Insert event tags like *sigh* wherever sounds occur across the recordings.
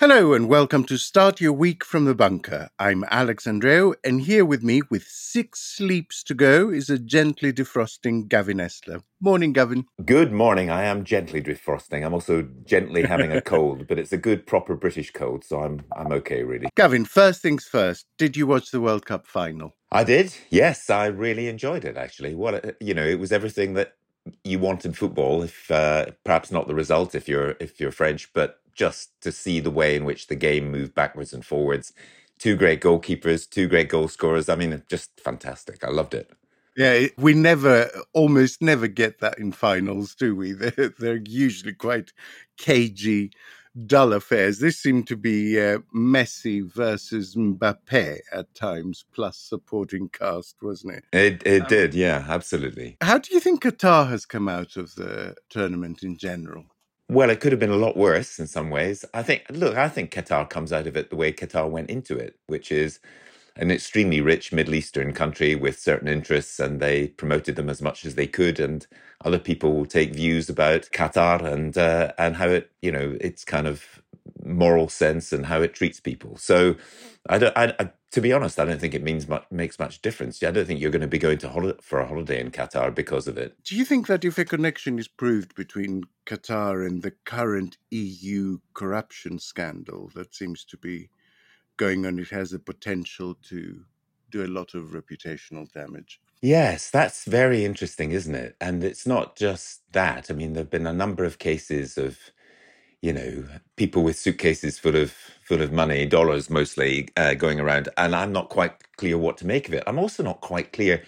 Hello and welcome to Start Your Week from the Bunker. I'm Alex Andreou, and here with me, with six sleeps to go, is a gently defrosting Gavin Esler. Morning, Gavin. Good morning. I am gently defrosting. I'm also gently having a *laughs* cold, but it's a good, proper British cold, so I'm I'm okay, really. Gavin, first things first. Did you watch the World Cup final? I did. Yes, I really enjoyed it. Actually, what a- you know, it was everything that you want in football. If uh, perhaps not the result, if you're if you're French, but just to see the way in which the game moved backwards and forwards. Two great goalkeepers, two great goal scorers. I mean, just fantastic. I loved it. Yeah, we never, almost never get that in finals, do we? *laughs* They're, they're usually quite cagey, dull affairs. This seemed to be uh, Messi versus Mbappe at times, plus supporting cast, wasn't it? It it did, yeah, absolutely. How do you think Qatar has come out of the tournament in general? Well, it could have been a lot worse in some ways. I think, look, I think Qatar comes out of it the way Qatar went into it, which is an extremely rich Middle Eastern country with certain interests, and they promoted them as much as they could. And other people will take views about Qatar and uh, and how it, you know, its kind of moral sense and how it treats people. So, I don't. I, to be honest, I don't think it means much makes much difference. I don't think you're going to be going to holiday, for a holiday in Qatar because of it. Do you think that if a connection is proved between Qatar and the current EU corruption scandal that seems to be going on, it has the potential to do a lot of reputational damage? Yes, that's very interesting, isn't it? And it's not just that. I mean, there have been a number of cases of, you know, people with suitcases full of full of money, dollars mostly, uh, going around, and I'm not quite clear what to make of it. I'm also not quite clear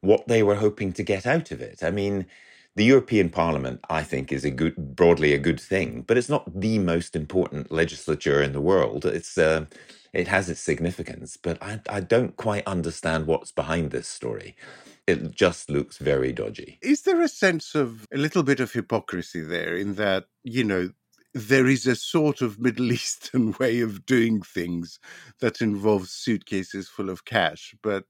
what they were hoping to get out of it. I mean, the European Parliament, I think, is a good, broadly a good thing, but it's not the most important legislature in the world. It's uh, it has its significance, but I, I don't quite understand what's behind this story. It just looks very dodgy. Is there a sense of a little bit of hypocrisy there in that, you know, there is a sort of Middle *laughs* Eastern way of doing things that involves suitcases full of cash, but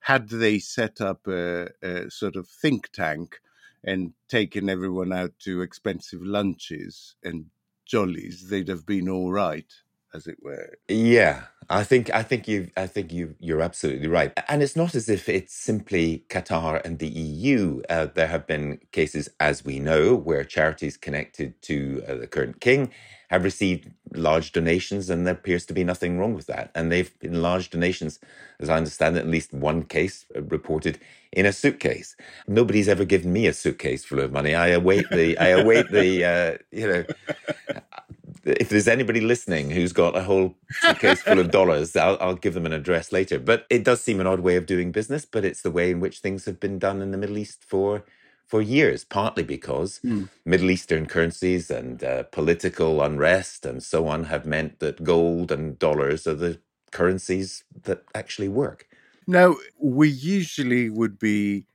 had they set up a, a sort of think tank and taken everyone out to expensive lunches and jollies, they'd have been all right, as it were. Yeah, I think I think you I think you you're absolutely right. And it's not as if it's simply Qatar and the EU. Uh, there have been cases, as we know, where charities connected to uh, the current king have received large donations, and there appears to be nothing wrong with that. And they've been large donations, as I understand it, at least one case uh, reported in a suitcase. Nobody's ever given me a suitcase full of money. I await the I await the uh, you know if there's anybody listening who's got a whole suitcase full of *laughs* dollars, I'll, I'll give them an address later. But it does seem an odd way of doing business, but it's the way in which things have been done in the Middle East for for years, partly because Mm. Middle Eastern currencies and uh, political unrest and so on have meant that gold and dollars are the currencies that actually work. Now, we usually would be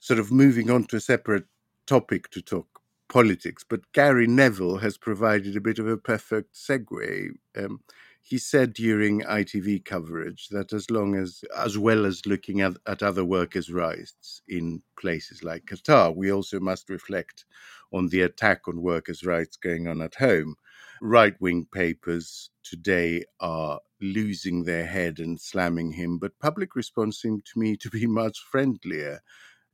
sort of moving on to a separate topic to talk politics, but Gary Neville has provided a bit of a perfect segue. Um, he said during ITV coverage that as long as, as well as looking at, at other workers' rights in places like Qatar, we also must reflect on the attack on workers' rights going on at home. Right wing papers today are losing their head and slamming him, but public response seemed to me to be *laughs* much friendlier.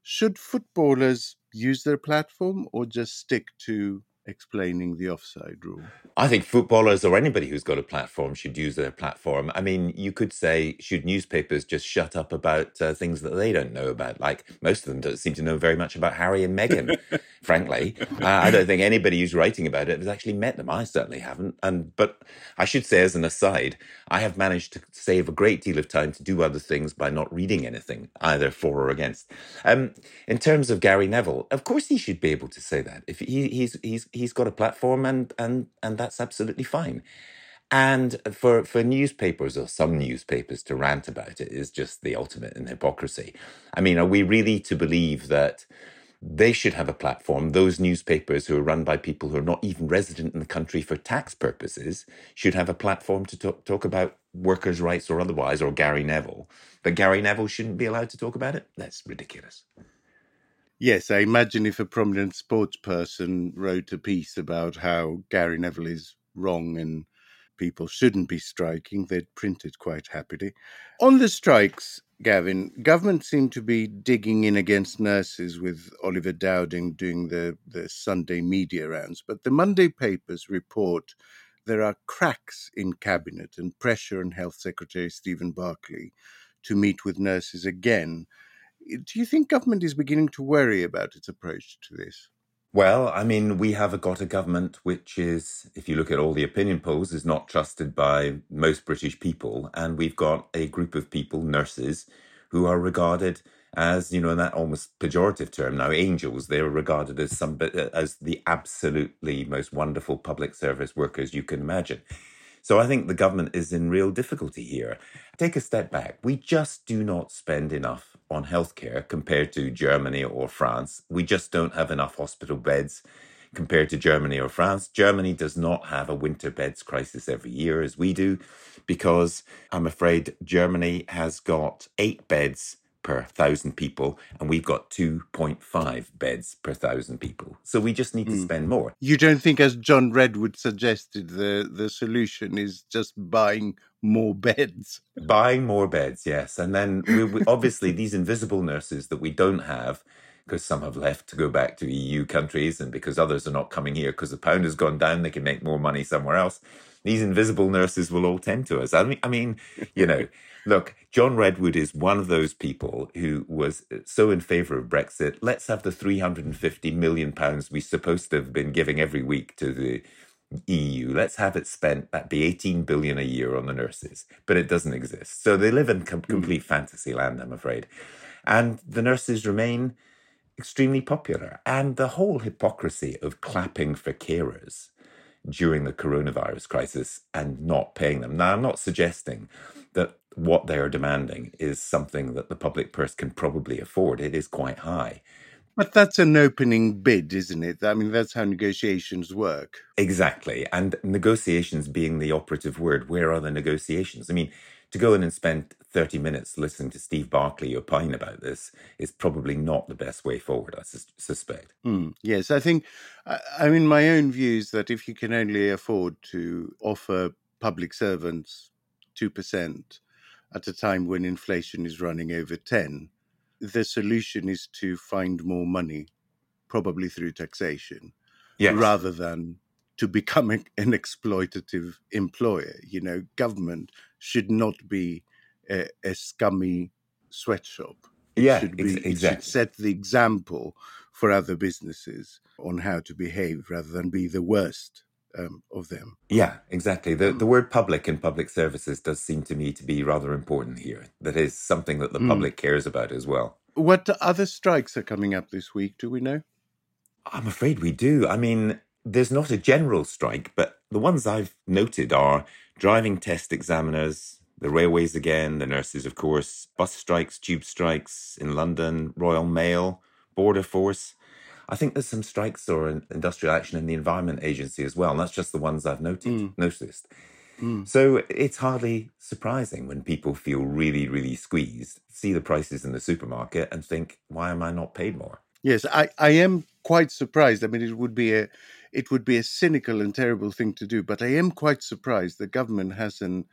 Should footballers use their platform or just stick to explaining the offside rule? I think footballers or anybody who's got a platform should use their platform. I mean, you could say, should newspapers just shut up about uh, things that they don't know about? Like most of them don't seem to know very much about Harry and Meghan, *laughs* frankly. Uh, I don't think anybody who's writing about it has actually met them. I certainly haven't. And but I should say, as an aside, I have managed to save a great deal of time to do other things by not reading anything, either for or against. Um, in terms of Gary Neville, of course he should be able to say that. If he, he's he's he's got a platform and and and that's absolutely fine. And for for newspapers or some newspapers to rant about it is just the ultimate in hypocrisy. I mean, are we really to believe that they should have a platform? Those newspapers who are run by people who are not even resident in the country for tax purposes should have a platform to talk, talk about workers' rights or otherwise, or Gary Neville. But Gary Neville shouldn't be allowed to talk about it? That's ridiculous. Yes, I imagine if a prominent sports person wrote a piece about how Gary Neville is wrong and people shouldn't be striking, they'd print it quite happily. On the strikes, Gavin, government seem to be digging in against nurses with Oliver Dowden doing the, the Sunday media rounds. But the Monday papers report there are cracks in cabinet and pressure on Health Secretary Stephen Barclay to meet with nurses again do you think government is beginning to worry about its approach to this? Well, I mean, we have got a government which is, if you look at all the opinion polls, is not trusted by most British people. And we've got a group of people, nurses, who are regarded as, you know, in that almost pejorative term now, angels. They're regarded as some uh, as the absolutely most wonderful public service workers you can imagine. So I think the government is in real difficulty here. Take a step back. We just do not spend enough on healthcare compared to Germany or France. We just don't have enough hospital beds compared to Germany or France. Germany does not have a winter beds crisis every year as we do because I'm afraid Germany has got eight beds per thousand people, and we've got 2.5 beds per thousand people. So we just need to mm. spend more. You don't think, as John Redwood suggested, the, the solution is just buying more beds? Buying more beds, yes. And then we, we, obviously, these invisible nurses that we don't have because some have left to go back to EU countries and because others are not coming here because the pound has gone down, they can make more money somewhere else. These invisible nurses will all tend to us. I mean, I mean, you know, Look, John Redwood is one of those people who was so in favour of Brexit. Let's have the 350 million pounds we're supposed to have been giving every week to the EU. Let's have it spent. That'd be 18 billion a year on the nurses, but it doesn't exist. So they live in com- hmm. complete fantasy land, I'm afraid. And the nurses remain extremely popular. And the whole hypocrisy of clapping for carers during the coronavirus crisis and not paying them. Now, I'm not suggesting that what they are demanding is something that the public purse can probably afford. It is quite high. But that's an opening bid, isn't it? I mean, that's how negotiations work. Exactly. And negotiations being the operative word, where are the negotiations? I mean, to go in and spend 30 minutes listening to Steve Barclay opine about this is probably not the best way forward, I sus- suspect. Mm, yes, I think, I, I mean, my own view is that if you can only afford to offer public servants 2%, at a time when inflation is running over 10 the solution is to find more money probably through taxation yes. rather than to become an exploitative employer you know government should not be a, a scummy sweatshop it yeah should be, exactly. it should set the example for other businesses on how to behave rather than be the worst um, of them. Yeah, exactly. The the word public and public services does seem to me to be rather important here. That is something that the mm. public cares about as well. What other strikes are coming up this week? Do we know? I'm afraid we do. I mean, there's not a general strike, but the ones I've noted are driving test examiners, the railways again, the nurses, of course, bus strikes, tube strikes in London, Royal Mail, Border Force. I think there's some strikes or industrial action in the Environment Agency as well. And that's just the ones I've noted, mm. noticed. Mm. So it's hardly surprising when people feel really, really squeezed, see the prices in the supermarket and think, why am I not paid more? Yes, I, I am quite surprised. I mean, it would be a it would be a cynical and terrible thing to do, but I am quite surprised the government hasn't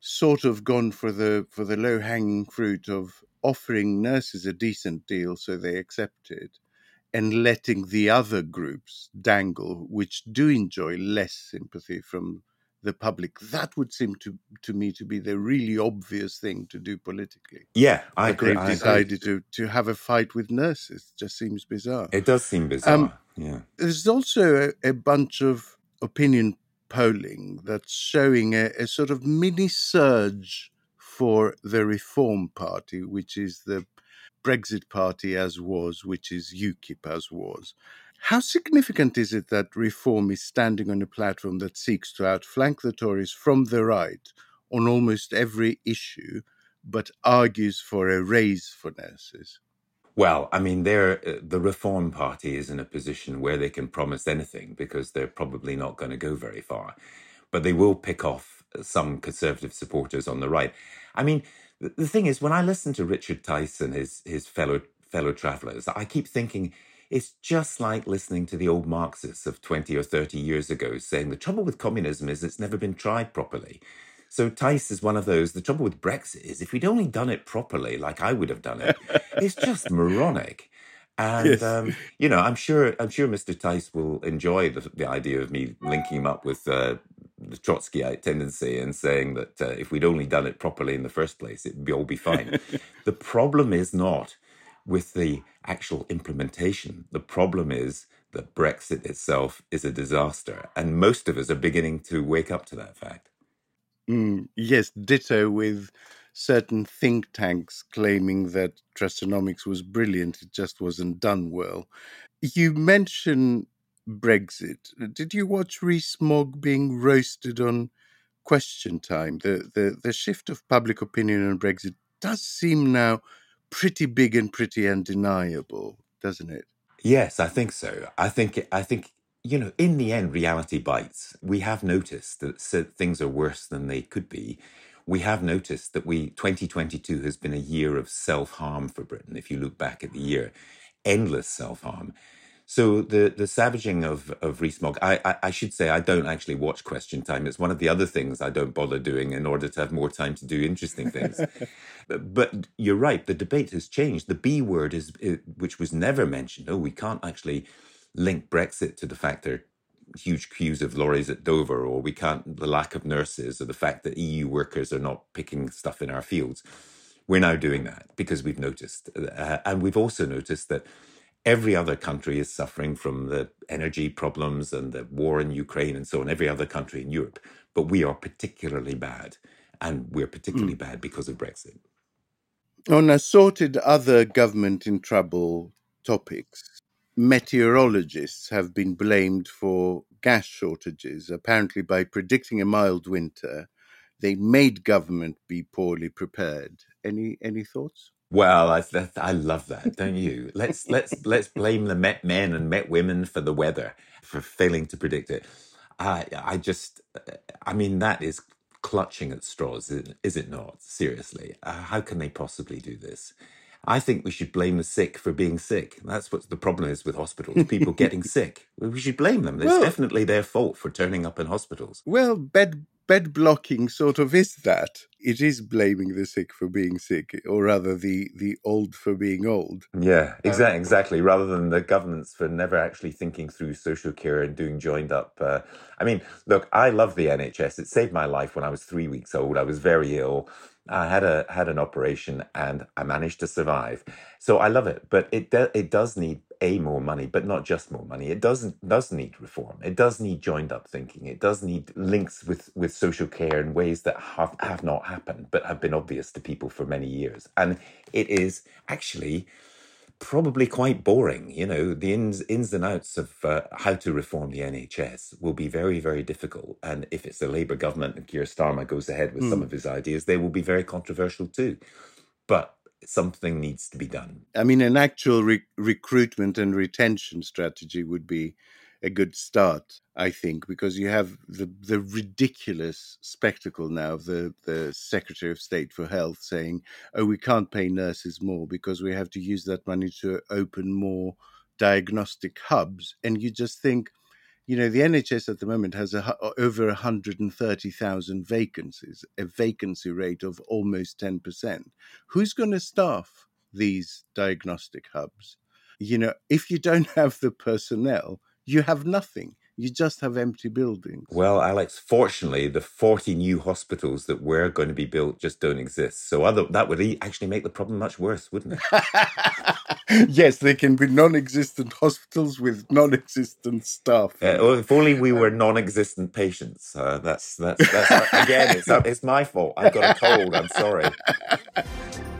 sort of gone for the for the low hanging fruit of offering nurses a decent deal so they accept it and letting the other groups dangle, which do enjoy less sympathy from the public. That would seem to to me to be the really obvious thing to do politically. Yeah, I agree. they've I agree. decided to to have a fight with nurses. It just seems bizarre. It does seem bizarre. Um, yeah. There's also a, a bunch of opinion polling that's showing a, a sort of mini surge for the Reform Party, which is the Brexit Party as was, which is UKIP as was. How significant is it that Reform is standing on a platform that seeks to outflank the Tories from the right on almost every issue, but argues for a raise for nurses? Well, I mean, uh, the Reform Party is in a position where they can promise anything because they're probably not going to go very far. But they will pick off some Conservative supporters on the right. I mean, the, thing is, when I listen to Richard Tice, and his, his fellow, fellow travellers, I keep thinking it's just like listening to the old Marxists of 20 or 30 years ago saying the trouble with communism is it's never been tried properly. So Tice is one of those. The trouble with Brexit is if we'd only done it properly, like I would have done it, it's just moronic. *laughs* And Yes. um, you know, I'm sure I'm sure Mr. Tice will enjoy the, the idea of me linking him up with uh, the Trotskyite tendency and saying that uh, if we'd only done it properly in the first place, it'd be all be fine. *laughs* the problem is not with the actual implementation. The problem is that Brexit itself is a disaster, and most of us are beginning to wake up to that fact. Mm, yes, ditto with certain think tanks claiming that Trussonomics was brilliant, it just wasn't done well. You mention Brexit. Did you watch Rees Mogg being roasted on Question Time? The, the the shift of public opinion on Brexit does seem now pretty big and pretty undeniable, doesn't it? Yes, I think so. I think I think you know, in the end, reality bites. We have noticed that things are worse than they could be. We have noticed that we 2022 has been a year of self harm for Britain. If you look back at the year, endless self harm. So the the savaging of of Rees-Mogg, I, I I should say I don't actually watch Question Time. It's one of the other things I don't bother doing in order to have more time to do interesting things. *laughs* But but you're right. The debate has changed. The B word is, eh, which was never mentioned. Oh, we can't actually link Brexit to the fact there huge queues of lorries at Dover, or we can't the lack of nurses, or the fact that EU workers are not picking stuff in our fields. We're now doing that because we've noticed, uh, and we've also noticed that every other country is suffering from the energy problems and the war in Ukraine and so on. Every other country in Europe, but we are particularly bad, and we're particularly bad because of Brexit. On assorted other government in trouble topics, meteorologists have been blamed for gas shortages. Apparently, by predicting a mild winter, they made government be poorly prepared. Any any thoughts? Well, I, that, I love that, *laughs* don't you? Let's let's let's blame the Met men and Met women for the weather for failing to predict it. I I just, I mean, that is clutching at straws, is is it not? Seriously, uh, how can they possibly do this? I think we should blame the sick for being sick. That's what the problem is with hospitals. People *laughs* getting sick. We should blame them. It's Well, definitely their fault for turning up in hospitals. well, bed bed blocking sort of is that. It is blaming the sick for being sick, or rather, the the old for being old. Yeah, exactly, exactly. Rather than the governments for never actually thinking through social care and doing joined up. Uh, I mean, look, I love the NHS. It saved my life when I was three weeks old. I was very ill. I had a had an operation and I managed to survive. So I love it, but it do, it does need a more money, but not just more money. It doesn't does need reform. It does need joined up thinking. It does need links with with social care in ways that have have not happened, but have been obvious to people for many years. And it is actually probably quite boring. You know, the ins ins and outs of uh, how to reform the NHS will be very, very difficult. And if it's a Labour government and Keir Starmer goes ahead with some Hmm. of his ideas, they will be very controversial too. But something needs to be done. I mean, an actual re- recruitment and retention strategy would be a good start, I think, because you have the the ridiculous spectacle now of the the Secretary of State for Health saying, "Oh, we can't pay nurses more because we have to use that money to open more diagnostic hubs," and you just think. You know, the NHS at the moment has a, uh, over 130,000 vacancies, a vacancy rate of almost 10%. Who's going to staff these diagnostic hubs? you know, if you don't *laughs* have the personnel, you have nothing. You just have empty buildings. Well, Alex, fortunately, the 40 new hospitals that were going to be built just don't exist. So other, that would actually make the problem much worse, wouldn't it? *laughs* yes, they can be non existent hospitals with non existent staff. Uh, well, if only we were non existent patients. Uh, that's, that's, that's again, it's, it's my fault. I've got a cold. I'm sorry. *laughs*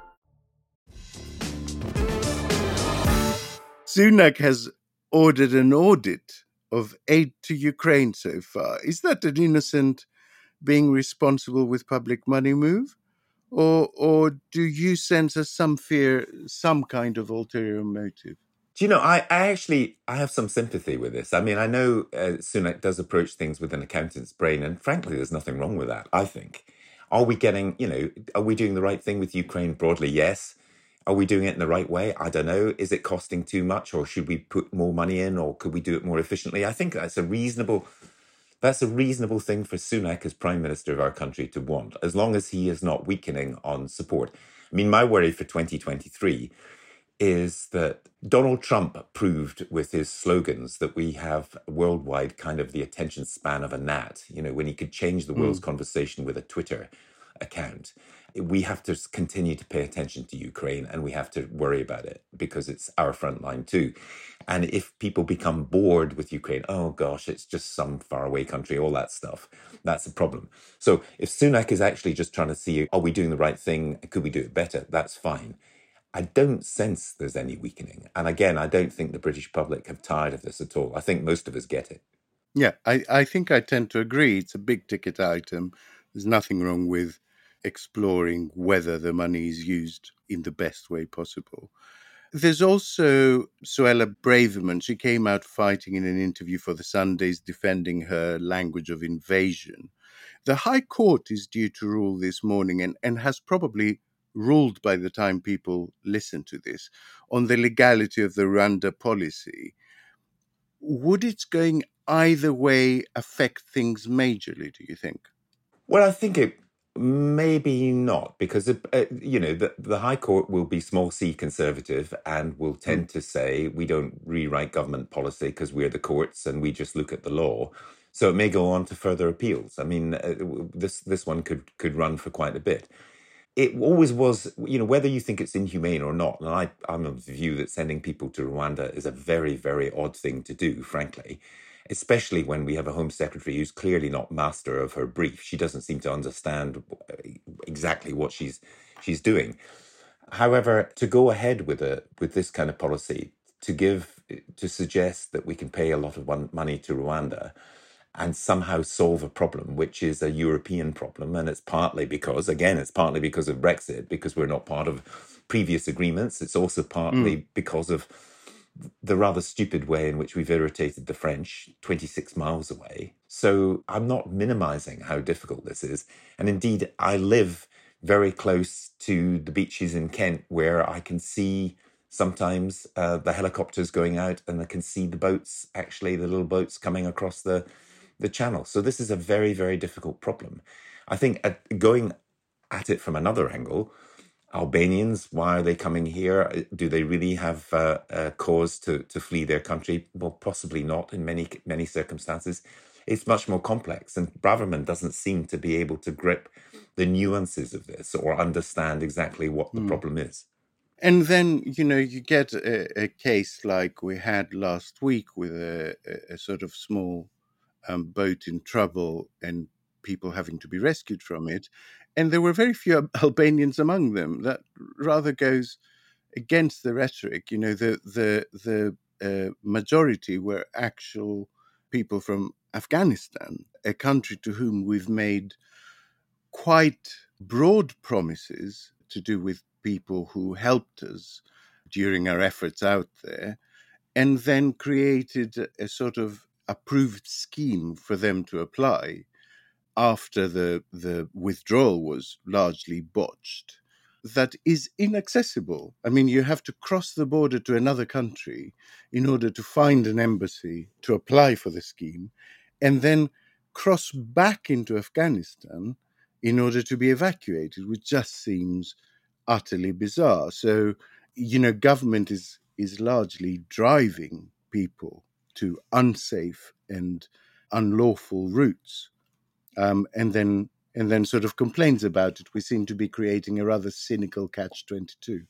Sunak has ordered an audit of aid to Ukraine so far. Is that an innocent being responsible with public money move? Or, or do you sense as some fear, some kind of ulterior motive? Do you know, I, I actually I have some sympathy with this. I mean, I know uh, Sunak does approach things with an accountant's brain, and frankly, there's nothing wrong with that, I think. Are we getting, you know, are we doing the right thing with Ukraine broadly? Yes. Are we doing it in the right way? I don't know. Is it costing too much or should we put more money in or could we do it more efficiently? I think that's a reasonable that's a reasonable thing for Sunak as Prime Minister of our country to want, as long as he is not weakening on support. I mean, my worry for 2023 is that Donald Trump proved with his slogans that we have worldwide kind of the attention span of a gnat, you know, when he could change the world's mm. conversation with a Twitter account we have to continue to pay attention to Ukraine and we have to worry about it because it's our front line too. And if people become bored with Ukraine, oh gosh, it's just some faraway country, all that stuff, that's a problem. So if Sunak is actually just trying to see, are we doing the right thing? Could we do it better? That's fine. I don't sense there's any weakening. And again, I don't think the British public have tired of this at all. I think most of us get it. Yeah, I, I think I tend to agree. It's a big ticket item. There's nothing wrong with exploring whether the money is used in the best way possible. There's also Suella Braverman. She came out fighting in an interview for the Sundays defending her language of invasion. The High Court is due to rule this morning and, and has probably ruled by the time people listen to this on the legality of the Rwanda policy. Would its going either way affect things majorly, do you think? Well, I think it Maybe not, because uh, you know the, the High Court will be small c conservative and will tend mm. to say we don't rewrite government policy because we're the courts and we just look at the law. So it may go on to further appeals. I mean, uh, this this one could could run for quite a bit. It always was, you know, whether you think it's inhumane or not. And I, I'm of the view that sending people to Rwanda is a very, very odd thing to do, frankly especially when we have a Home Secretary who's clearly not master of her brief. She doesn't seem to understand exactly what she's she's doing. However, to go ahead with a with this kind of policy, to give to suggest that we can pay a lot of money to Rwanda and somehow solve a problem which is a European problem, and it's partly because again, it's partly because of Brexit, because we're not part of previous agreements. It's also partly mm. because of the rather stupid way in which we've irritated the French 26 miles away. So I'm not minimizing how difficult this is. And indeed, I live very close to the beaches in Kent where I can see sometimes uh, the helicopters going out and I can see the boats, actually, the little boats coming across the, the channel. So this is a very, very difficult problem. I think at, going at it from another angle, Albanians, why are they coming here? Do they really have uh, a cause to, to flee their country? Well, possibly not in many many circumstances. It's much more complex, and Braverman doesn't seem to be able to grip the nuances of this or understand exactly what the mm. problem is. And then, you know, you get a, a, case like we had last week with a, a sort of small um, boat in trouble and people having to be rescued from it and there were very few Albanians among them. That rather goes against the rhetoric. You know, the the the uh, majority were actual people from Afghanistan, a country to whom we've made quite broad promises to do with people who helped us during our efforts out there, and then created a sort of approved scheme for them to apply after the, the withdrawal was largely botched that is inaccessible. I mean, you have to cross the border to another country in order to find an embassy to apply for the scheme, and then cross back into Afghanistan in order to be evacuated, which just seems utterly bizarre. So, you know, government is is largely driving people to unsafe and unlawful routes, um, and then and then sort of complains about it. We seem to be creating a rather cynical catch twenty two.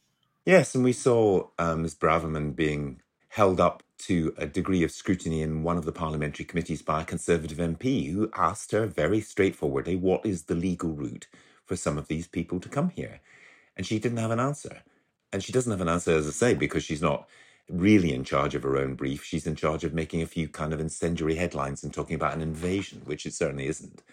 Yes, and we saw um, Ms. Braverman being held up to a degree of scrutiny in one of the parliamentary committees by a Conservative MP who asked her very straightforwardly, What is the legal route for some of these people to come here? And she didn't have an answer. And she doesn't have an answer, as I say, because she's not really in charge of her own brief. She's in charge of making a few kind of incendiary headlines and talking about an invasion, which it certainly isn't.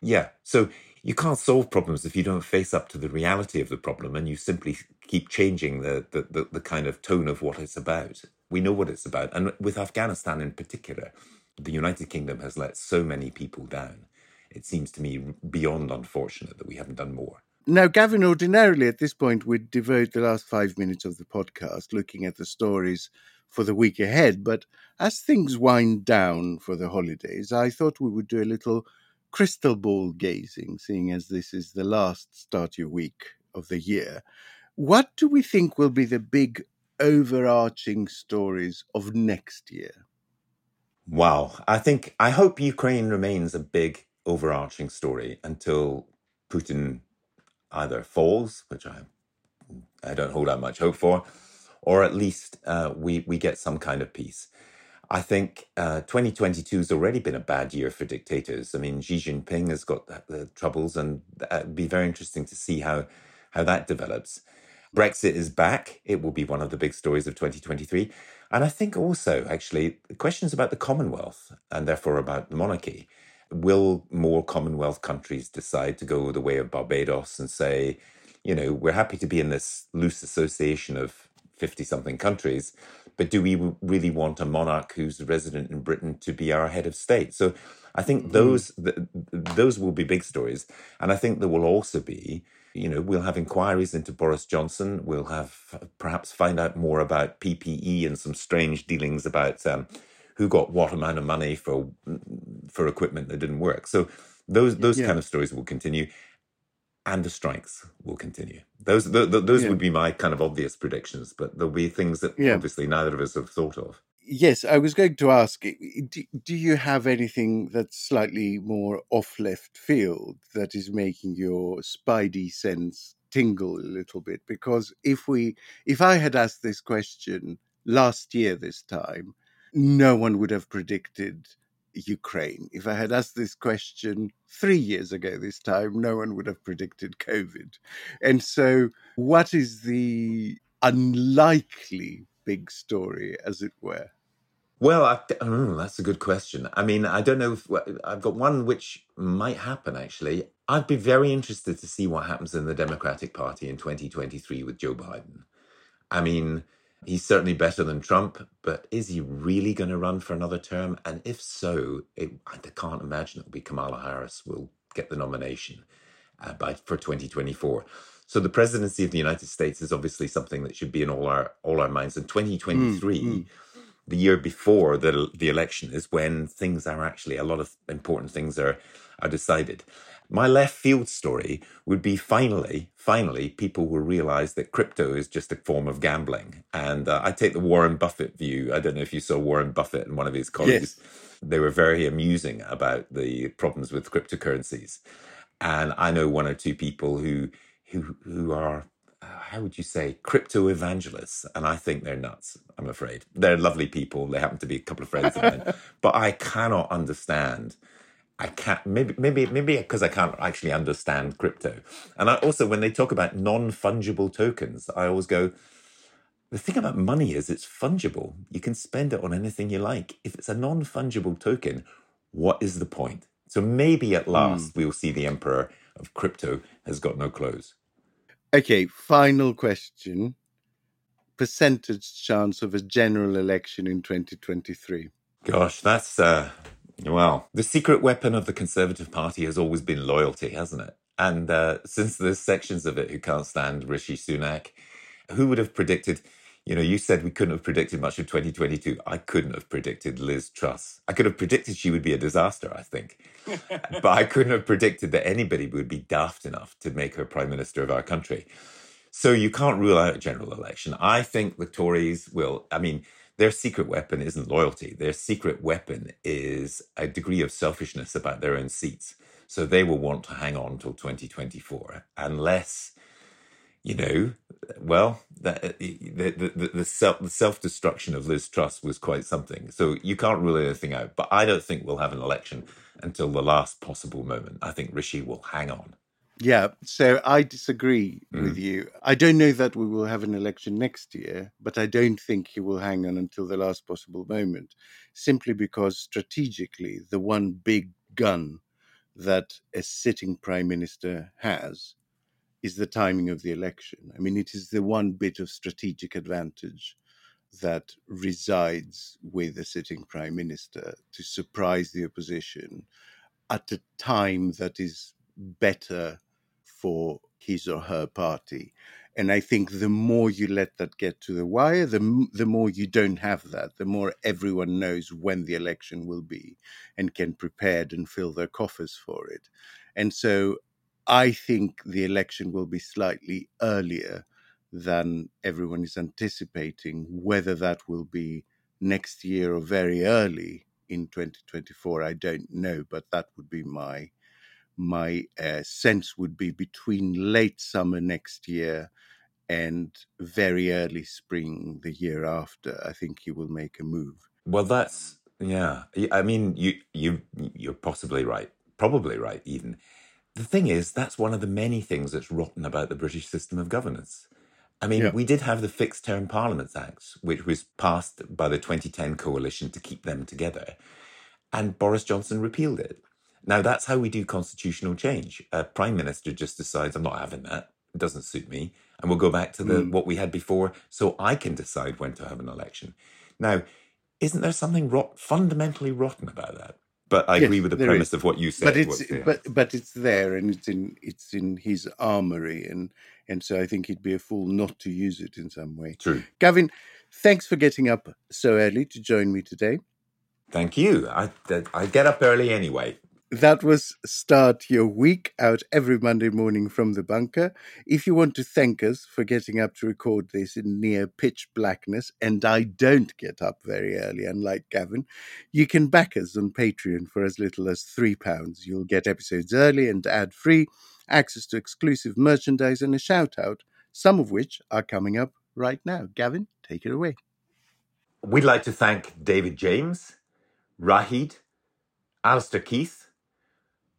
Yeah. So you can't solve problems if you don't face up to the reality of the problem and you simply keep changing the, the, the, the, kind of tone of what it's about. We know what it's about. And with Afghanistan in particular, the United Kingdom has let so many people down. It seems to me beyond unfortunate that we haven't done more. Now, Gavin, ordinarily at this point, we'd devote the last five minutes of the podcast looking at the stories for the week ahead. But as things wind down for the holidays, I thought we would do a little crystal ball gazing, seeing as this is the last start your week of the year. What do we think will be the big overarching stories of next year? Wow. I think, I hope Ukraine remains a big overarching story until Putin either falls, which I, I don't hold out much hope for, or at least uh, we, we get some kind of peace. I think uh, 2022 has already been a bad year for dictators. I mean, Xi Jinping has got the, troubles, and it'd be very interesting to see how how that develops. Brexit is back. It will be one of the big stories of 2023. And I think also, actually, questions about the Commonwealth and therefore about the monarchy. Will more Commonwealth countries decide to go the way of Barbados and say, you know, we're happy to be in this loose association of 50 something countries, but do we really want a monarch who's resident in Britain to be our head of state? So I think mm-hmm. those those will be big stories, and I think there will also be. You know, we'll have inquiries into Boris Johnson. We'll have perhaps find out more about PPE and some strange dealings about um, who got what amount of money for for equipment that didn't work. So those those yeah. kind of stories will continue and the strikes will continue. Those the, the, those yeah. would be my kind of obvious predictions, but there'll be things that yeah. obviously neither of us have thought of. Yes, I was going to ask do, do you have anything that's slightly more off left field that is making your spidey sense tingle a little bit? Because if we if I had asked this question last year this time, no one would have predicted Ukraine. If I had asked this question three years ago this time, no one would have predicted COVID. And so, what is the unlikely big story, as it were? Well, I, oh, that's a good question. I mean, I don't know if I've got one which might happen actually. I'd be very interested to see what happens in the Democratic Party in 2023 with Joe Biden. I mean, He's certainly better than Trump, but is he really going to run for another term? And if so, it, I can't imagine it'll be Kamala Harris will get the nomination uh, by for 2024. So the presidency of the United States is obviously something that should be in all our all our minds. In 2023, mm, mm. the year before the the election, is when things are actually a lot of important things are are decided. My left field story would be finally, finally, people will realize that crypto is just a form of gambling. And uh, I take the Warren Buffett view. I don't know if you saw Warren Buffett and one of his colleagues. Yes. They were very amusing about the problems with cryptocurrencies. And I know one or two people who who who are uh, how would you say crypto evangelists and i think they're nuts i'm afraid they're lovely people they happen to be a couple of friends of mine *laughs* but i cannot understand I can't maybe maybe maybe because I can't actually understand crypto. And I also when they talk about non-fungible tokens, I always go the thing about money is it's fungible. You can spend it on anything you like. If it's a non-fungible token, what is the point? So maybe at last mm. we'll see the emperor of crypto has got no clothes. Okay, final question. Percentage chance of a general election in 2023. Gosh, that's uh well, the secret weapon of the Conservative Party has always been loyalty, hasn't it? And uh, since there's sections of it who can't stand Rishi Sunak, who would have predicted? You know, you said we couldn't have predicted much of 2022. I couldn't have predicted Liz Truss. I could have predicted she would be a disaster, I think. *laughs* but I couldn't have predicted that anybody would be daft enough to make her prime minister of our country. So you can't rule out a general election. I think the Tories will, I mean, their secret weapon isn't loyalty. Their secret weapon is a degree of selfishness about their own seats. So they will want to hang on till 2024 unless, you know, well, the, the, the, the, self, the self-destruction of Liz Truss was quite something. So you can't rule anything out. But I don't think we'll have an election until the last possible moment. I think Rishi will hang on. Yeah, so I disagree Mm. with you. I don't know that we will have an election next year, but I don't think he will hang on until the last possible moment, simply because strategically, the one big gun that a sitting prime minister has is the timing of the election. I mean, it is the one bit of strategic advantage that resides with a sitting prime minister to surprise the opposition at a time that is better for his or her party. And I think the more you let that get to the wire, the, the more you don't have that, the more everyone knows when the election will be and can prepare and fill their coffers for it. And so I think the election will be slightly earlier than everyone is anticipating. Whether that will be next year or very early in 2024, I don't know, but that would be my my uh, sense would be between late summer next year and very early spring the year after. I think he will make a move. Well, that's yeah. I mean, you you you're possibly right, probably right. Even the thing is, that's one of the many things that's rotten about the British system of governance. I mean, Yeah. we did have the Fixed Term Parliaments Act, which was passed by the 2010 coalition to keep them together, and Boris Johnson repealed it. Now that's how we do constitutional change. A prime minister just decides, "I'm not having that. It doesn't suit me," and we'll go back to the Mm. what we had before, so I can decide when to have an election. Now, isn't there something rot- fundamentally rotten about that? But I Yes, agree with the premise is. of what you said. But it's but but it's there and it's in it's in his armory and and so I think he'd be a fool not to use it in some way. True. Gavin, thanks for getting up so early to join me today. Thank you. I I get up early anyway. That was Start Your Week out every Monday morning from the bunker. If you want to thank us for getting up to record this in near pitch blackness, and I don't get up very early, unlike Gavin, you can back us on Patreon for as little as £3. You'll get episodes early and ad free, access to exclusive merchandise, and a shout out, some of which are coming up right now. Gavin, take it away. We'd like to thank David James, Rahid, Alistair Keith,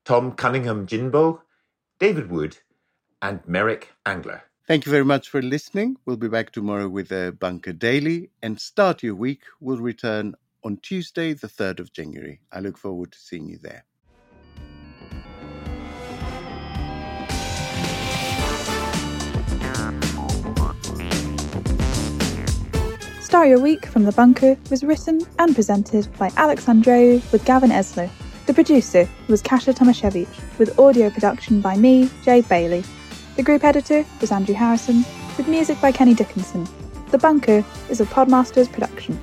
Tom Cunningham Jinbo, David Wood, and Merrick Angler. Thank you very much for listening. We'll be back tomorrow with a Bunker Daily, and Start Your Week will return on Tuesday, the 3rd of January. I look forward to seeing you there. Start Your Week from the Bunker was written and presented by Alex Andreou with Gavin Esler. The producer was Kasia Tomasiewicz, with audio production by me, Jade Bailey. The group editor was Andrew Harrison, with music by Kenny Dickinson. The Bunker is a Podmasters production.